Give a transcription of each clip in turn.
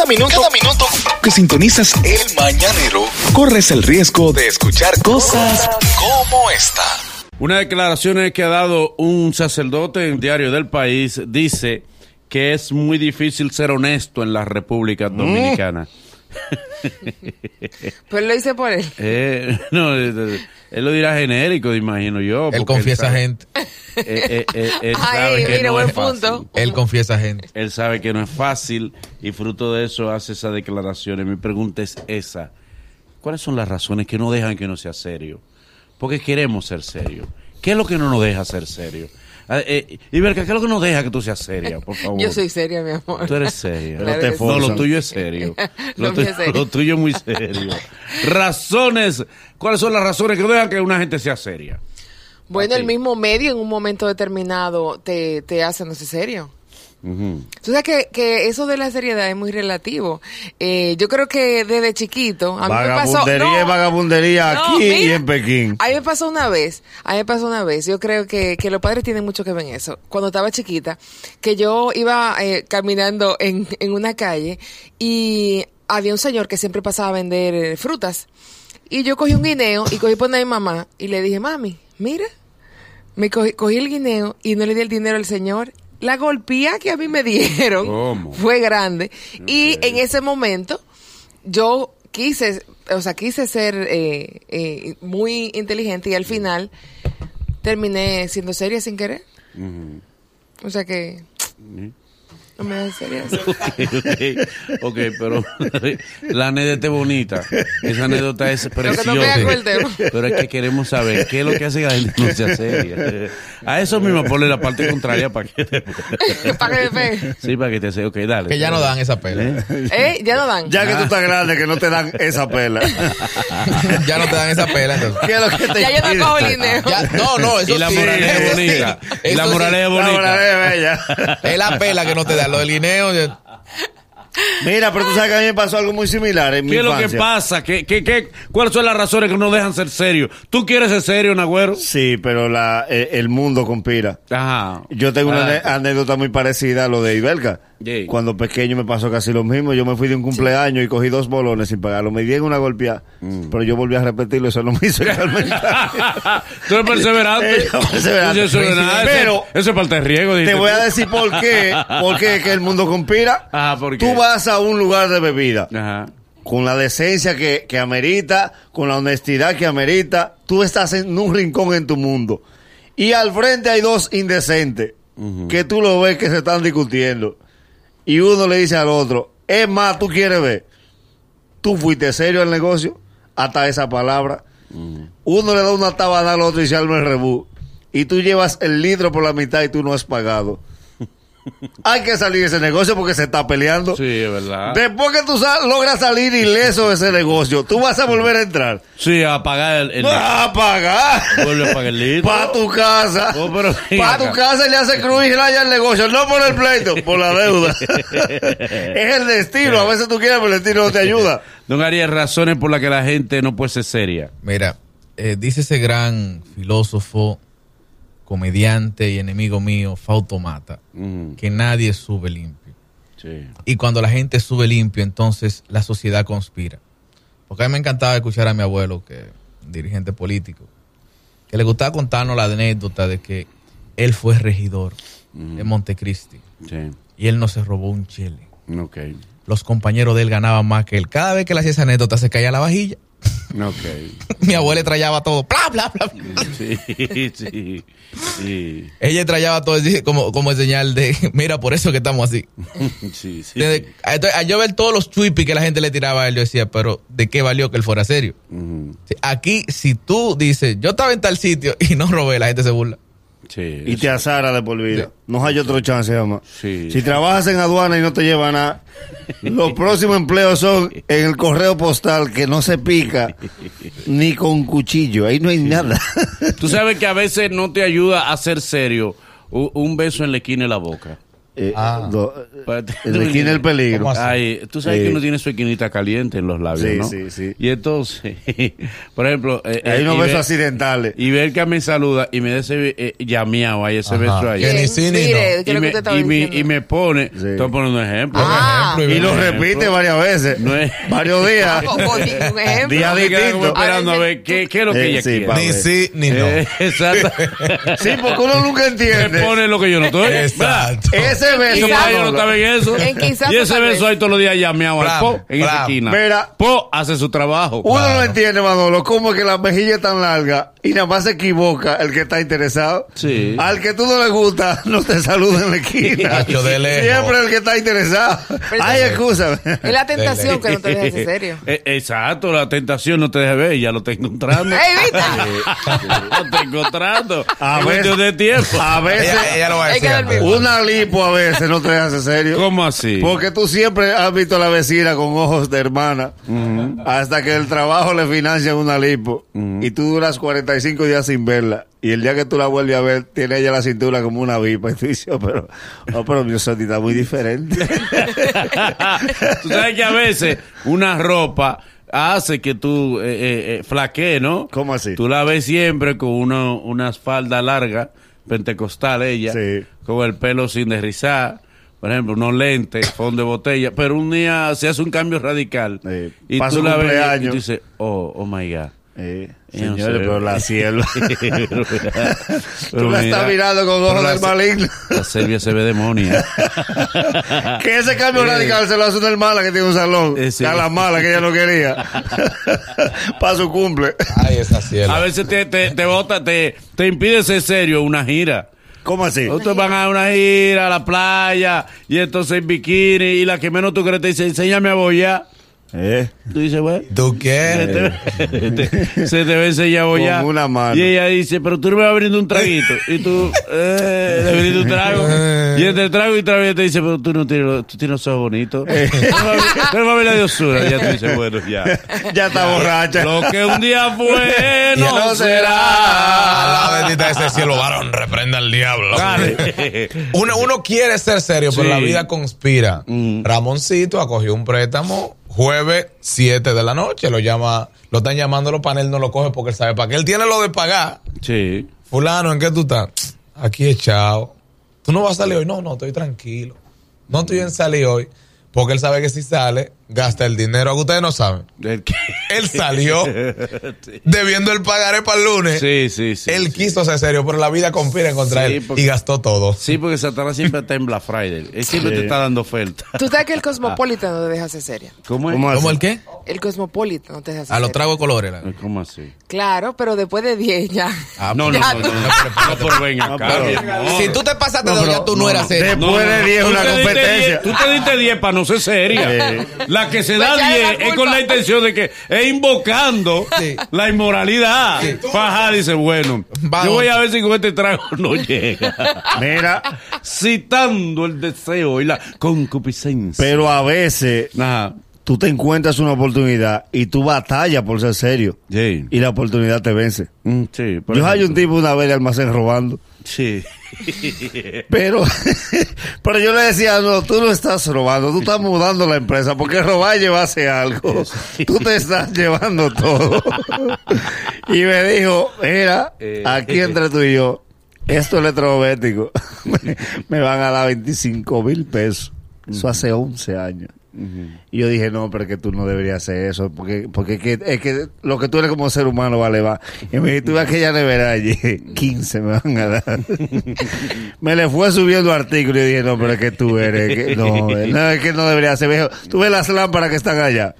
Cada minuto, cada minuto que sintonizas el mañanero, corres el riesgo de escuchar cosas como esta. Una declaración que ha dado un sacerdote en Diario del País dice que es muy difícil ser honesto en la República Dominicana. Pues lo hice por él. Eh, no, eh, eh, él lo dirá genérico, imagino yo. Él confiesa sabe- gente. eh, eh, eh, él Ay, no buen fácil. Él confiesa gente. Él sabe que no es fácil y fruto de eso hace esas declaraciones. Mi pregunta es esa. ¿Cuáles son las razones que no dejan que uno sea serio? Porque queremos ser serios. ¿Qué es lo que no nos deja ser serio? Ah, eh, Iberca, ¿qué es lo que nos deja que tú seas seria, por favor? Yo soy seria, mi amor. Tú eres seria. No, lo tuyo es serio. Lo Lo, mío tu- es serio. lo tuyo es muy serio. Razones. ¿Cuáles son las razones que no dejan que una gente sea seria? Bueno, el mismo medio en un momento determinado te, te hace no ser serio. Tú sabes que, que eso de la seriedad es muy relativo. Eh, yo creo que desde chiquito. A mí me pasó. No, vagabundería no, aquí y en Pekín. A mí me pasó una vez, a mí me pasó una vez, yo creo que, que los padres tienen mucho que ver en eso. Cuando estaba chiquita, que yo iba eh, caminando en, en una calle y había un señor que siempre pasaba a vender eh, frutas. Y yo cogí un guineo y cogí por a mi mamá y le dije, mami, mira, me cogí, cogí el guineo y no le di el dinero al señor. La golpía que a mí me dieron ¿Cómo? fue grande. Y en ese momento yo quise, o sea, quise ser eh, eh, muy inteligente y al final terminé siendo seria sin querer. O sea que no me ok, ok, pero la anécdota es bonita. Esa anécdota es preciosa. no. Pero es que queremos saber qué es lo que hace que la gente no sea seria. A eso mismo ponle la parte contraria para que te... Para que pegue. Sí, para que te sea. Ok, dale. Que ya no dan esa pela. ¿Eh? Ya no dan. Ya que tú estás grande, que no te dan esa pela. ya no te dan esa pela. entonces. ¿Qué es lo que te Ya yo no cojo el dinero. Ya- no, no, eso Y la sí. moraleja es sí. bonita. Y la sí. moraleja es La bonita. moraleja es bella. Es la pela que no te da. Lo del guineo. Mira, pero tú sabes que a mí me pasó algo muy similar en mi ¿Qué es lo que pasa? ¿Qué, qué, qué, ¿Cuáles son las razones que no dejan ser serio? ¿Tú quieres ser serio, Nagüero? Sí, pero la, eh, el mundo conspira. Ajá. Yo tengo una Ah. anécdota muy parecida a lo de Ibelka. Cuando pequeño me pasó casi lo mismo. Yo me fui de un cumpleaños y cogí dos bolones sin pagarlo. Me di en una golpeada, Mm. pero yo volví a repetirlo. Eso no me hizo. Tú eres perseverante. Eh, yo perseverante. Nada, Pero- eso, es falta de riego. Te voy a decir por qué. Por qué que el mundo conspira. Ajá, ¿por qué? Tú vas a un lugar de bebida. Ajá. con la decencia que, que amerita, con la honestidad que amerita, tú estás en un rincón en tu mundo. Y al frente hay dos indecentes que tú lo ves que se están discutiendo. Y uno le dice al otro, es más, tú quieres ver, tú fuiste serio al negocio, hasta esa palabra. Uno le da una tabana al otro y se arma el rebú. Y tú llevas el litro por la mitad y tú no has pagado. Hay que salir de ese negocio porque se está peleando. Sí, es verdad. Después que tú sal- logras salir ileso de ese negocio, tú vas a volver a entrar. Sí, a pagar el... el ¡Va a pagar! Vuelve a pagar el litro. Para tu casa. Oh, pero Para tu casa y le hace cruz y raya el negocio. No por el pleito, por la deuda. es el destino. A veces tú quieres, pero el destino no te ayuda. Don Ariel, razones por las que la gente no puede ser seria. Mira, eh, dice ese gran filósofo, comediante y enemigo mío, Fautomata, Ujú. que nadie sube limpio. Sí. Y cuando la gente sube limpio, entonces la sociedad conspira. Porque a mí me encantaba escuchar a mi abuelo, que dirigente político, que le gustaba contarnos la anécdota de que él fue regidor de Montecristi Sí. y él no se robó un chile. Los compañeros de él ganaban más que él. Cada vez que le hacía esa anécdota se caía la vajilla. Ok. mi abuela trayaba todo. Bla, bla, bla. Sí, sí. Sí. Ella trayaba todo como, como señal de, mira, por eso que estamos así. Sí, sí. Desde- entonces, al yo ver todos los chuipis que la gente le tiraba a él, yo decía, pero ¿de qué valió que él fuera serio? Aquí, si tú dices, yo estaba en tal sitio y no robé, la gente se burla. Sí. Y te azara de por vida. No hay otro chance, mamá. Sí. Si trabajas en aduana y no te lleva nada, los próximos empleos son en el correo postal que no se pica ni con cuchillo. Ahí no hay nada. Tú sabes que a veces no te ayuda a ser serio un beso en la esquina de la boca. Eh, Ah. do- Espérate. el peligro. Ay, tú sabes Sí. que uno tiene su esquinita caliente en los labios, Sí, ¿no? sí, sí. Y entonces, por ejemplo... eh, Hay eh, unos y besos ver- accidentales. Y ver que me saluda y me da ese eh, llameado ahí, ese Ajá. beso ahí. Que ni sí ni Mire, no. ¿qué Y es lo que me, y me- y me pone, Sí. estoy poniendo un ejemplo. Ah. Ejemplo, Y lo ejemplo. repite varias veces. No es- Varios días. O- o di- un ejemplo. Día Me quedo como distinto. esperando a ver qué, qué es lo que Eh, ella quiere. Ni sí ni no. Eh, exacto. Sí, porque uno nunca Me entiende. pone lo que yo no estoy. Exacto. Ese beso. Y ya Quizás- yo no Manolo, estaba en eso. En quizás y ese beso ahí todos los días llameado al Po en esa esquina. Mira. Po hace su trabajo. Uno no entiende, Manolo, cómo que la mejilla es tan larga y nada más se equivoca el que está interesado. Sí. Al que tú no le gusta, no te saluda en la esquina. Nacho, de lejos. Siempre el que está interesado. Ay, escúchame. Es la tentación que no te dejes en serio. Eh, Exacto, la tentación no te deja ver, ya lo está encontrando. ¡Ey, viste! lo está encontrando. A Es veces- de tiempo. A veces, Ella, ella lo va a Hay decir. que antes. dormir. una lipo a veces no te deja en serio. ¿Cómo así? Porque tú siempre has visto a la vecina con ojos de hermana hasta que el trabajo le financia una lipo y tú duras 45 días sin verla y el día que tú la vuelves a ver tiene ella la cintura como una vipa y tú dices, oh, pero, oh, pero mi está muy diferente. tú sabes que a veces una ropa hace que tú eh, eh, eh, flaquees, ¿no? ¿Cómo así? Tú la ves siempre con una, una falda larga, pentecostal ella, Sí. con el pelo sin desrizar, por ejemplo, unos lentes, fondo de botella, pero un día se hace un cambio radical Sí. y Pasa tú la ves y tú dices, oh, oh my God. Eh, No señores, se ve. pero la cielo. Pero tú la estás mirando con ojos del maligno. La Selvia se ve demonia. que ese cambio radical se lo hace una hermana que tiene un salón. Eh, sí. A la mala que ella no quería. Para su cumple. Ay, esa cielo. A veces te, te, te bota, te, te impide ser serio una gira. ¿Cómo así? Ustedes van a una gira a la playa y entonces en bikini y la que menos tú crees te dice, enséñame a bollar. Eh. Tú dices, bueno. ¿Tú Se qué? te, te- se te ve. Con una mano. Y ella dice, pero tú no me vas abriendo un traguito. Y tú, eh, le brindas un trago. Y entre trago y trago ella te dice, pero tú no tienes, tú tienes los ojos bonitos. Pero va a ver la diosura. Y ya tú dices, bueno, ya. Ya está borracha. Lo que un día fue Ya no no será. A la bendita de ese cielo, varón, reprenda al diablo. Uno, uno quiere ser serio, pero la vida conspira. Mm. Ramoncito acogió un préstamo jueves 7 de la noche. Lo llama, lo están llamando los paneles, no lo coge porque él sabe para qué. Él tiene lo de pagar. Sí. Fulano, ¿en qué tú estás? Aquí echado. ¿Tú no vas a salir hoy? No, no, estoy tranquilo. No estoy en salir hoy. Porque él sabe que si sale, gasta el dinero. Que ustedes no saben. El que- Él salió debiendo el pagaré para el lunes. Sí, sí, sí. Él sí. quiso ser serio, pero la vida conspira en contra Sí, él porque- y gastó todo. Sí, porque Satanás siempre está en Black Friday. Él siempre te está dando oferta. Tú sabes que el Cosmopolitan no te deja ser seria. ¿Cómo es? ¿Cómo ¿Cómo el qué? El Cosmopolitan no te deja ser A los tragos colores. la- ¿Cómo así? Claro, pero después de 10 ya. Ah, No, no, Ya, no, no, no, no, pero ven acá, pero- mi amor. Si tú te pasaste No, de ya tú no, no, eras no. serio. Después de 10 Tú una competencia. 10, Tú te diste 10 para no ser seria. La que se da Pues ya es 10 la es con la intención de que es invocando Sí. la inmoralidad. Faja dice, bueno, Vamos. yo voy a ver si con este trago no llega. Mira, Citando el deseo y la concupiscencia. pero a veces Ajá. tú te encuentras una oportunidad y tú batallas por ser serio. Sí. Y la oportunidad te vence. Mm, sí, Yo hay un tipo una vez de almacén robando. Sí. Pero, pero yo le decía, no, tú no estás robando, tú estás mudando la empresa, porque robar es llevarse algo. Tú te estás llevando todo. Y me dijo, mira, Eh. aquí entre tú y yo, esto electrodoméstico, me, me van a dar 25 mil pesos. Eso hace 11 años. Y yo dije, no, pero es que tú no deberías hacer eso, porque, porque es, que, es que lo que tú eres como ser humano vale va. Y me dijiste, tú ves aquella nevera allí, 15 me van a dar. me le fue subiendo artículo y dije, no, pero es que tú eres, que- no, eh, no, es que no debería ser. Me dijo, tú ves las lámparas que están allá.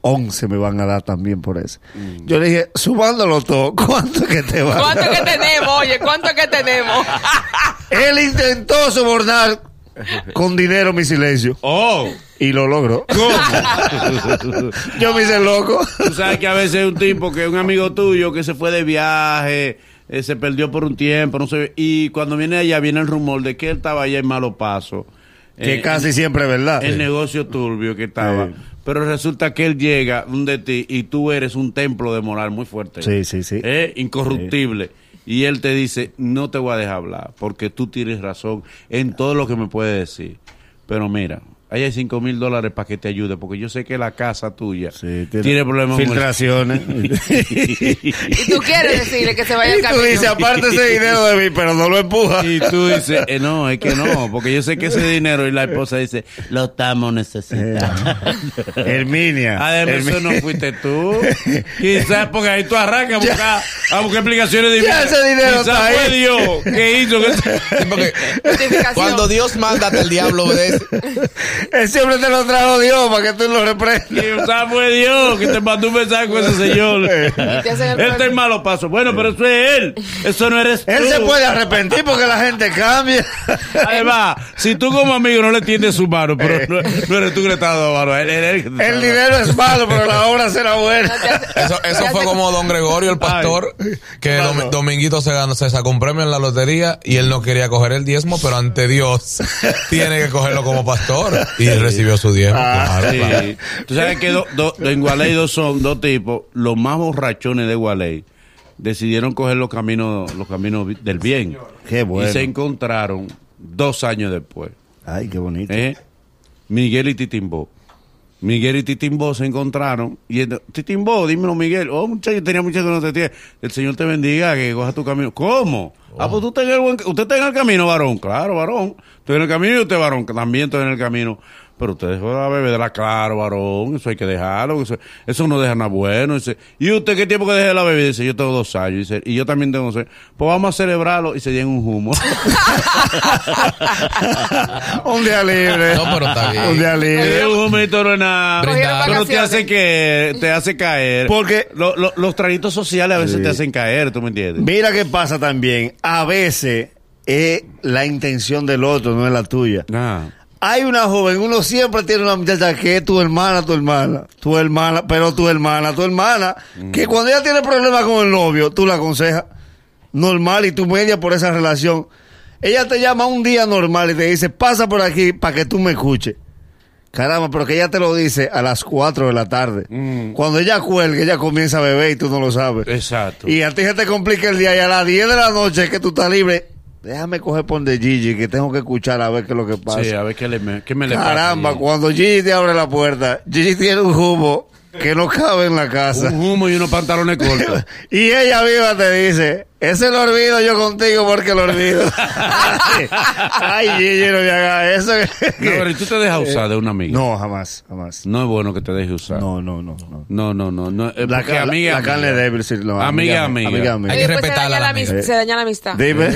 11 me van a dar también por eso. Yo le dije, sumándolo todo, ¿cuánto que te van a ¿Cuánto que tenemos? Oye, ¿cuánto que tenemos? Él intentó sobornar con dinero mi silencio Oh, y lo logró. ¿cómo? Yo me hice loco. Tú sabes que a veces un tipo que un amigo tuyo que se fue de viaje, eh, se perdió por un tiempo, no sé, y cuando viene allá viene el rumor de que él estaba allá en malo paso. Que Eh, casi siempre es verdad. el negocio turbio que estaba. Sí. Pero resulta que él llega donde ti y tú eres un templo de moral muy fuerte. Sí, sí, sí. Eh, incorruptible. Y él te dice, no te voy a dejar hablar, porque tú tienes razón en todo lo que me puedes decir. Pero mira, ahí hay cinco mil dólares para que te ayude, porque yo sé que la casa tuya Sí, tiene, problemas con el- Filtraciones. Y tú quieres decirle que se vaya al y tú camino. dices, aparte ese dinero de mí, pero no lo empuja. Y tú dices, eh, no, es que no, porque yo sé que ese dinero y la esposa dice, lo estamos necesitando. Herminia. Además, eso Herminia. no fuiste tú. Quizás porque ahí tú arrancas a buscar, a buscar explicaciones de Ya ese dinero Quizás está ahí. fue Dios que hizo que... Sí, porque cuando Dios manda, hasta el diablo obedece. Él siempre te lo trajo Dios para que tú lo reprendas. Quizás fue Dios que te mandó un mensaje con ese señor. Él está en malo paso. Bueno, pero eso es él. Eso no eres tú. Él se puede arrepentir porque la gente cambia. Además, si tú como amigo no le tiendes su mano, pero no, no eres tú que le estás dando mano. Él, él- que El dinero es malo, pero la obra será buena. Eso, eso fue como don Gregorio, el pastor, que Dom- Dominguito se, ganó, se sacó un premio en la lotería y él no quería coger el diezmo, pero ante Dios tiene que cogerlo como pastor. Y él recibió su diezmo. Ah, claro, Sí. claro. Tú sabes que do- do- en Gualey dos son dos tipos, los más borrachones de Gualey, decidieron coger los caminos, los caminos del bien. Qué bueno. Y se encontraron dos años después. Ay, qué bonito. ¿eh? Miguel y Titimbó. Miguel y Titimbó se encontraron y el- Titimbó, dímelo Miguel, oh muchacho, tenía mucho que no te tiene. El Señor te bendiga, que coja tu camino. ¿Cómo? Ah, pues tú estás en el buen- usted está en el camino, varón. Claro, varón. Estoy en el camino y usted, varón, que también estoy en el camino. Pero usted dejó la bebedera, claro, varón, eso hay que dejarlo, eso, eso no deja nada bueno. Dice, ¿Y usted qué tiempo que deje la bebida? Dice, yo tengo dos años. Dice, y yo también tengo dos años. Pues vamos a celebrarlo y se llena un humo. Un día libre. No, pero está bien. Un día libre. Eh, un humito no es nada. Pero te hace que te hace caer. Porque- Lo- lo- los traguitos sociales a veces Sí. te hacen caer, ¿tú me entiendes? Mira qué pasa también. A veces es la intención del otro, no es la tuya. Ah. Hay una joven, uno siempre tiene una muchacha que es tu hermana, tu hermana, tu hermana, pero tu hermana, tu hermana, que cuando ella tiene problemas con el novio, tú la aconsejas normal y tú media por esa relación. Ella te llama un día normal y te dice, pasa por aquí para que tú me escuches. Caramba, pero que ella te lo dice a las 4 de la tarde. Mm. Cuando ella cuelga, ella comienza a beber y tú no lo sabes. Exacto. Y a ti se te complica el día y a las 10 de la noche que tú estás libre, déjame coger por de Gigi que tengo que escuchar a ver qué es lo que pasa. Sí, a ver qué, le, me- qué me le pasa. Caramba, cuando Gigi te abre la puerta, Gigi tiene un humo que no cabe en la casa. Un humo y unos pantalones cortos. Y ella viva te dice, ese lo olvido yo contigo porque lo olvido. Ay, Gigi, no me haga eso. No, pero ¿y tú te dejas usar de una amiga? No, jamás, jamás. No es bueno que te dejes usar. No, no, no. no. No, no, no. no, eh, La, porque ca- amiga, la amiga. carne débil, sí. No, Amiga, amiga. Amiga, amiga. Hay que Oye, pues respetarla, se daña la la amiga. amistad. Se daña la amistad. Dime.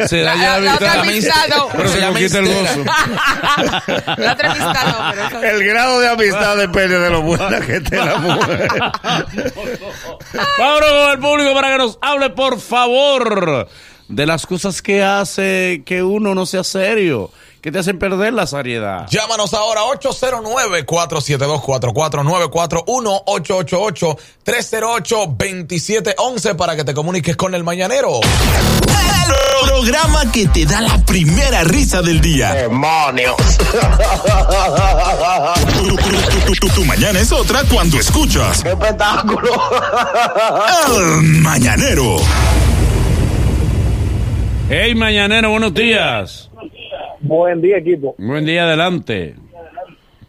Se daña la, La- la otra amistad. no. Pero se llama conquista el gozo. La otra amistad no, pero eso- El grado de amistad depende de lo buena que esté la mujer. Vámonos con el público para que nos hable, por favor, de las cosas que hace que uno no sea serio, que te hacen perder la seriedad. Llámanos ahora 809-472-4494, 1-888-308-2711 para que te comuniques con el mañanero. El programa que te da la primera risa del día. ¡Demonios! Tu, tu- tu- tu- tu mañana es otra cuando escuchas ¡Qué espectáculo! El Mañanero. Hey, mañanero, buenos días. Buen día, equipo. Buen día, adelante.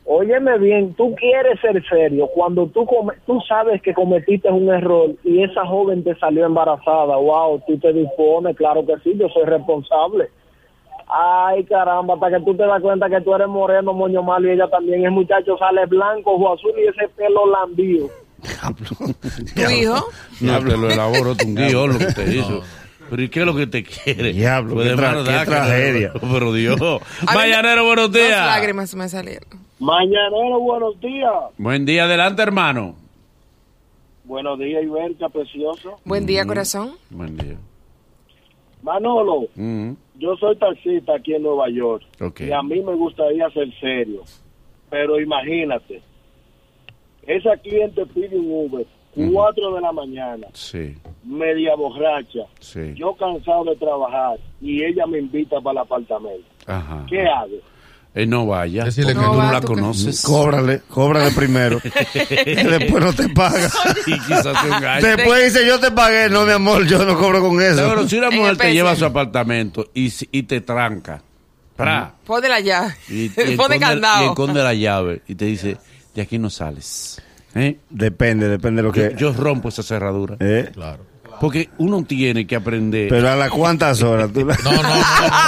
Óyeme bien, tú quieres ser serio cuando tú come- tú sabes que cometiste un error y esa joven te salió embarazada. Wow, tú te dispones, claro que sí, yo soy responsable. Ay, caramba, hasta que tú te das cuenta que tú eres moreno, moño malo y ella también. El muchacho sale blanco, ojo azul y ese pelo lambío. ¿Tu hijo? No te lo elaboro, tu guion, lo que te hizo. Pero ¿y qué es lo que te quiere? Diablo, Pues qué de tra- qué da tragedia. Pero Dios. Mañanero, buenos Dos días. lágrimas me salieron. Mañanero, buenos días. Buen día, adelante, hermano. Buenos días, Iberca, precioso. Buen Mm. día, corazón. Buen día. Manolo, Mm, yo soy taxista aquí en Nueva York. Y a mí me gustaría ser serio. Pero imagínate, esa cliente pide un Uber, cuatro de la mañana, Sí, media borracha, sí. yo cansado de trabajar y ella me invita para el apartamento. Ajá. ¿Qué hago? Eh, no vaya. Decirle porque que tú no. no la tú que- conoces. Cóbrale, cóbrale primero. y después no te paga. y quizás. Después dice, yo te pagué. No, mi amor, yo no cobro con eso. Pero si una mujer te lleva a su apartamento y, y te tranca, pra, Pone la llave. y, y Pone esconde, y candado. esconde la llave y te dice, de aquí no sales. ¿Eh? Depende, depende de lo Yo, que... yo rompo esa cerradura. ¿Eh? Claro. Porque uno tiene que aprender. Pero a las cuántas horas. Tú, la- No, no, no,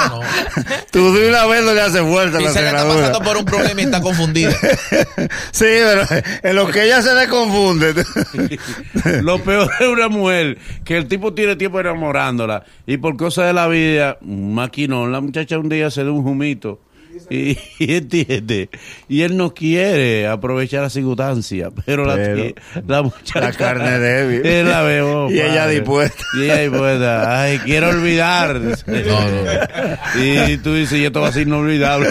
no. no. tú de una vez no le hace fuerza a la ella está cerradura. pasando por un problema y está confundida. Sí, pero en lo que ella se le confunde. Lo peor es una mujer que el tipo tiene tiempo enamorándola y por cosas de la vida, un maquinón, la muchacha un día se da un jumito y, y entiende. Y él no quiere aprovechar la circunstancia, pero, la, Pero la muchacha. la carne débil. Él la ve, oh, Y ella dispuesta. Y ella dispuesta. Ay, quiero olvidar. No, no. Y tú dices, y esto va a ser inolvidable.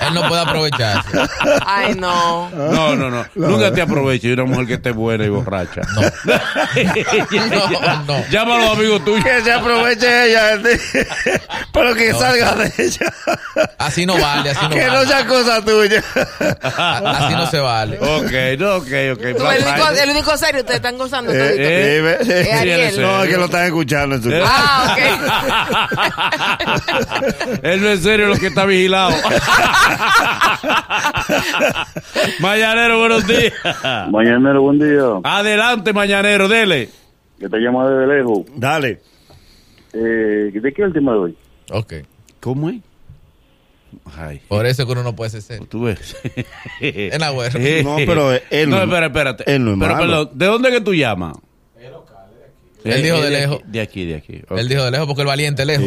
Él no puede aprovecharse. Ay, no. No, no, no. Nunca te aproveches de una mujer que esté buena y borracha. No. No, no. Llámalo a los amigos tuyos. que se aproveche ella. Pero que salga de ella. Así no vale, así no que no vale. sea cosa tuya. Así no se vale. Ok, no, ok, ok. Tú, el, único, el único serio, ustedes están gozando Eh, todito. eh, Ariel. No, es que lo están escuchando. en su- Eh. Ah, Él no es serio lo que está vigilado. Mañanero, buenos días. Mañanero, buen día. Adelante, Mañanero, dele. Que te llamo desde lejos. Dale. Eh, ¿De qué es el tema de hoy? Ok. ¿Cómo es? Ay, Por eso que uno no puede ser serio. tú ves. En la güera. No, pero él no, no- espera, espérate. él no es pero, malo. perdón, ¿de dónde que tú llamas? Él dijo de aquí- lejos. De aquí, de aquí. ok. Él dijo de lejos porque el valiente lejos.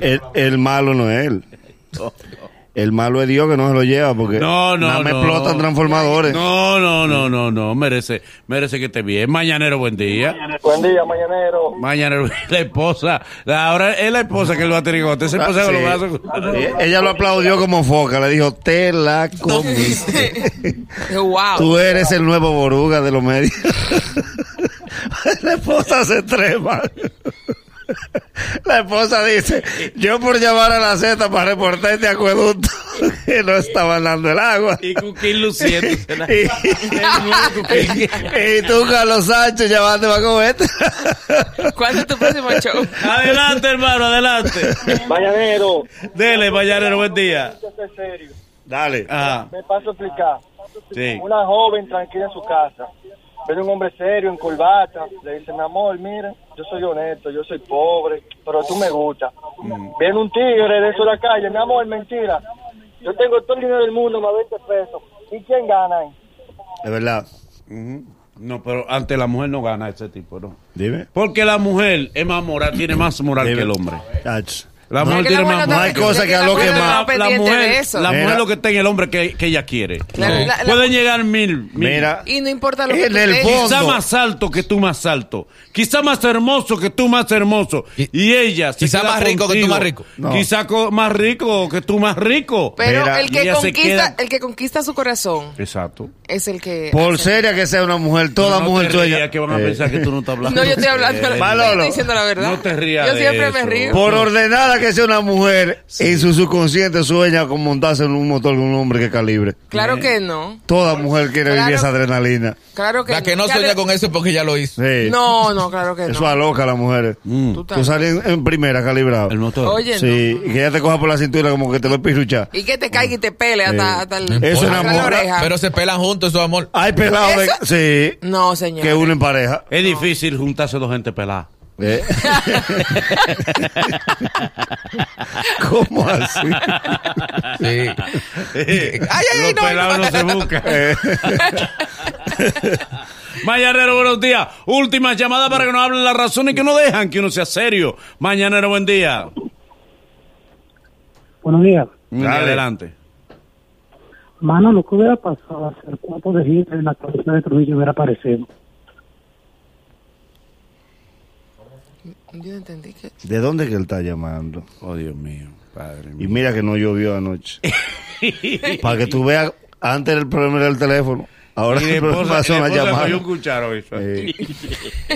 El, el malo no es él. El malo es Dios que no se lo lleva porque No, no, nada más no. explotan transformadores. No, no, no, no, no. Merece, merece que esté bien. Mañanero, buen día. Buen día, mañanero. Mañanero, la esposa. la- Ahora es la esposa que él va a tener que Usted se Ah, sí. los brazos. Eh, Ella lo aplaudió como foca, le dijo, te la comiste. wow. Tú eres el nuevo boruga de los medios. la esposa se trema. La esposa dice, yo por llamar a la Z para reportar este acueducto que no estaban dando el agua. Y Cuquín luciendo. Y, y tú, Carlos Sánchez, llamando para comer. ¿Cuándo es tu próximo show? adelante, hermano, adelante. Mañanero. Dele, Mañanero, buen día. Esto es serio. Dale. Ajá, Me paso a explicar. sí. Una joven tranquila en su casa. Viene un hombre serio en corbata. Le dice, mi amor, mira, yo soy honesto, yo soy pobre, pero tú me gustas. Viene un tigre de eso de la calle. Mi amor, mentira. Yo tengo todo el dinero del mundo, más 20 pesos. ¿Y quién gana ahí? De verdad. No, pero ante la mujer no gana ese tipo, ¿no? Dime. Porque la mujer es más moral, tiene más moral Dime. que el hombre. Ach. La No, mujer tiene más no hay cosa que a lo que más- la mujer, eso. la mujer lo que está en el hombre que, que ella quiere. La- la- la- Pueden llegar mil, mil. Mira, Y no importa lo que En tú el des. fondo. Quizá más alto que tú más alto. Quizá más hermoso que tú más hermoso. Y ella. quizá más rico que tú más rico. No. Quizá co- más rico que tú más rico. Pero Mira, el que conquista, el que conquista su corazón Exacto. es el que por seria que sea una mujer, toda no mujer rías que van a pensar que tú no estás hablando. No, yo estoy hablando, estoy diciendo la verdad. no te rías Yo siempre me río. Por ordenada que sea una mujer, en su subconsciente sueña con montarse en un motor con un hombre que calibre. Claro que no. Toda mujer quiere Claro. vivir esa adrenalina. Claro que La que no Claro- sueña con eso es porque ya lo hizo. Sí. No, no, claro que Eso no. aloca a las mujeres. Mm. Tú Tú sales en, en primera calibrado. El motor. Oye, Sí, y que ella te coja por la cintura como que te lo pirucha. no. Y que te caiga y te pele hasta, hasta el, Eso oreja. Ah. Pero se pelan juntos, eso es amor. Hay pelado de... ¿Eso? Sí, No, señor. que uno en pareja. Es difícil juntarse dos gente pelada. Eh. ¿Cómo así? Sí. Ay, ay, Los no, pelados no. no se buscan. Eh, Mañanero, buenos días. Última llamada para que nos hablen las razones que no dejan que uno sea serio. Mañanero, buen día. Buenos días. Dale. Adelante. Mano, lo que hubiera pasado si el cuerpo de Hitler en la cabeza de Trujillo hubiera aparecido. Yo entendí que... ¿De dónde que él está llamando? Oh, Dios mío, padre Y mío. mira que no llovió anoche. Para que tú veas, antes del problema del teléfono. Ahora y mi esposa, pasó y mi una esposa llamada. cogió un cucharo. Eh,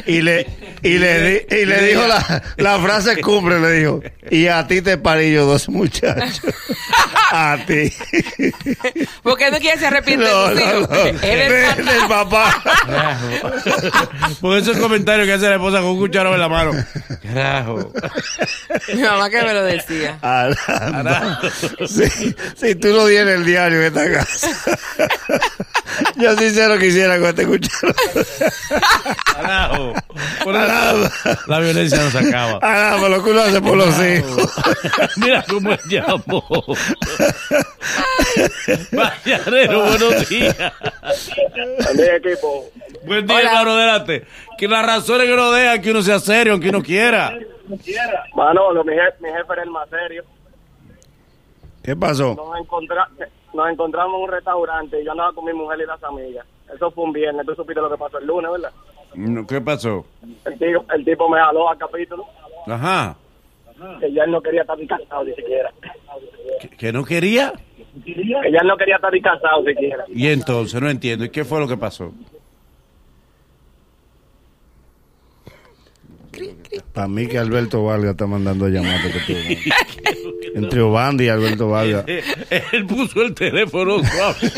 y le y le di- y le dijo la, la frase cumbre le dijo y a ti te parí yo dos muchachos a ti ¿Por qué no quiere se arrepiente no, de sus no, hijos? no. Él es De- del papá Por esos comentarios que hace la esposa con un cucharo en la mano. Carajo. mi mamá que me lo decía. Si, si tú no tienes el diario en esta casa yo sincero quisiera este Carajo. Por eso Aranda. la violencia no se acaba. Aranda, lo que uno hace por los hijos Mira cómo llamó. Mañanero, buenos días. Buen día, equipo. Buen día, Hola. hermano, adelante. Que las razones que no dejan que uno sea serio, aunque uno quiera. Manolo, mi jefe, mi jefe era el más serio. ¿qué pasó? Nos, encontra- nos encontramos en un restaurante y yo andaba con mi mujer y las amigas. Eso fue un viernes. Tú supiste lo que pasó el lunes, ¿verdad? No, ¿Qué pasó? El tipo, el tipo me jaló al capítulo. Ajá. Que ya él no quería estar casado ni siquiera. ¿Que, que no quería? Que ya él no quería estar ni casado siquiera. Y entonces, no entiendo. ¿Y qué fue lo que pasó? Para mí que Alberto Vargas está mandando llamada que tú. Entre Obandi y Alberto Vargas. Eh, Él puso el teléfono suave.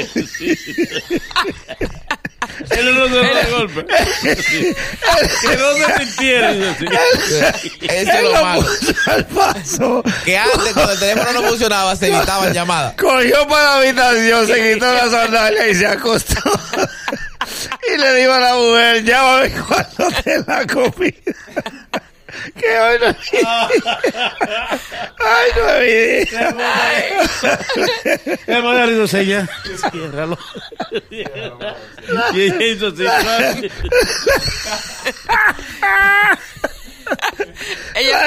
Él no se dio de golpe. Que no se así. Eso es lo malo. al paso. Que antes, cuando el teléfono no funcionaba, se evitaban llamadas. Cogió para la habitación, se quitó la sandalia y se acostó. Y le dijo a la mujer, llámame cuando te la comida. que hoy no Ay, no es El modelo hizo señas. Ciérralo. Y ella hizo así. Ella La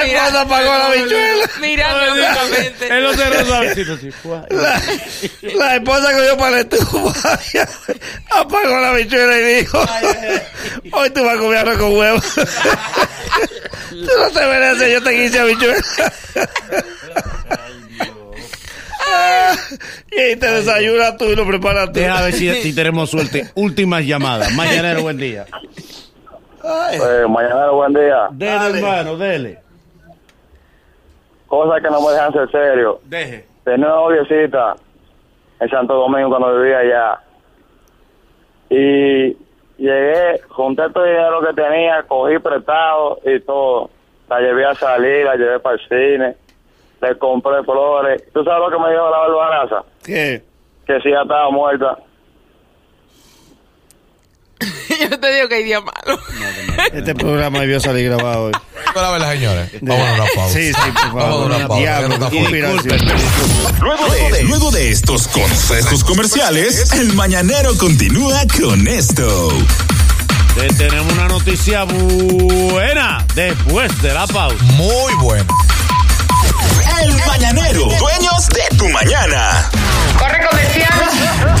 mira- esposa apagó la bichuela. Mirando locamente. Él no se rozaba. Hizo así. La, la esposa cogió para la estufa, apagó la bichuela y dijo, hoy tú vas a comer arroz con huevo. tú no te mereces, yo te quise habichuela. y ahí te desayunas tú y lo preparas tú. Deja ver si, si tenemos suerte. Últimas llamadas. Mañanero, buen día. Pues, mañana, buen día. Dele, hermano, dele. Cosas que no me dejan ser serio. Deje. Tenía una noviecita en Santo Domingo cuando vivía allá. Y llegué, junté todo el dinero que tenía, cogí prestado y todo. La llevé a salir, la llevé para el cine, le compré flores. ¿Tú sabes lo que me dijo la barbaraza? ¿Qué? Que si ya estaba muerta. Yo te digo que hay día malo. Este programa debió salir grabado hoy. Con la verdad, señores. Vamos a una pausa. Sí, sí, por Vamos a favor. una pausa. Luego de, luego de estos consejos comerciales, el mañanero continúa con esto. Te tenemos una noticia buena después de la pausa. Muy bueno. El mañanero, dueños de tu mañana. Corre comercial.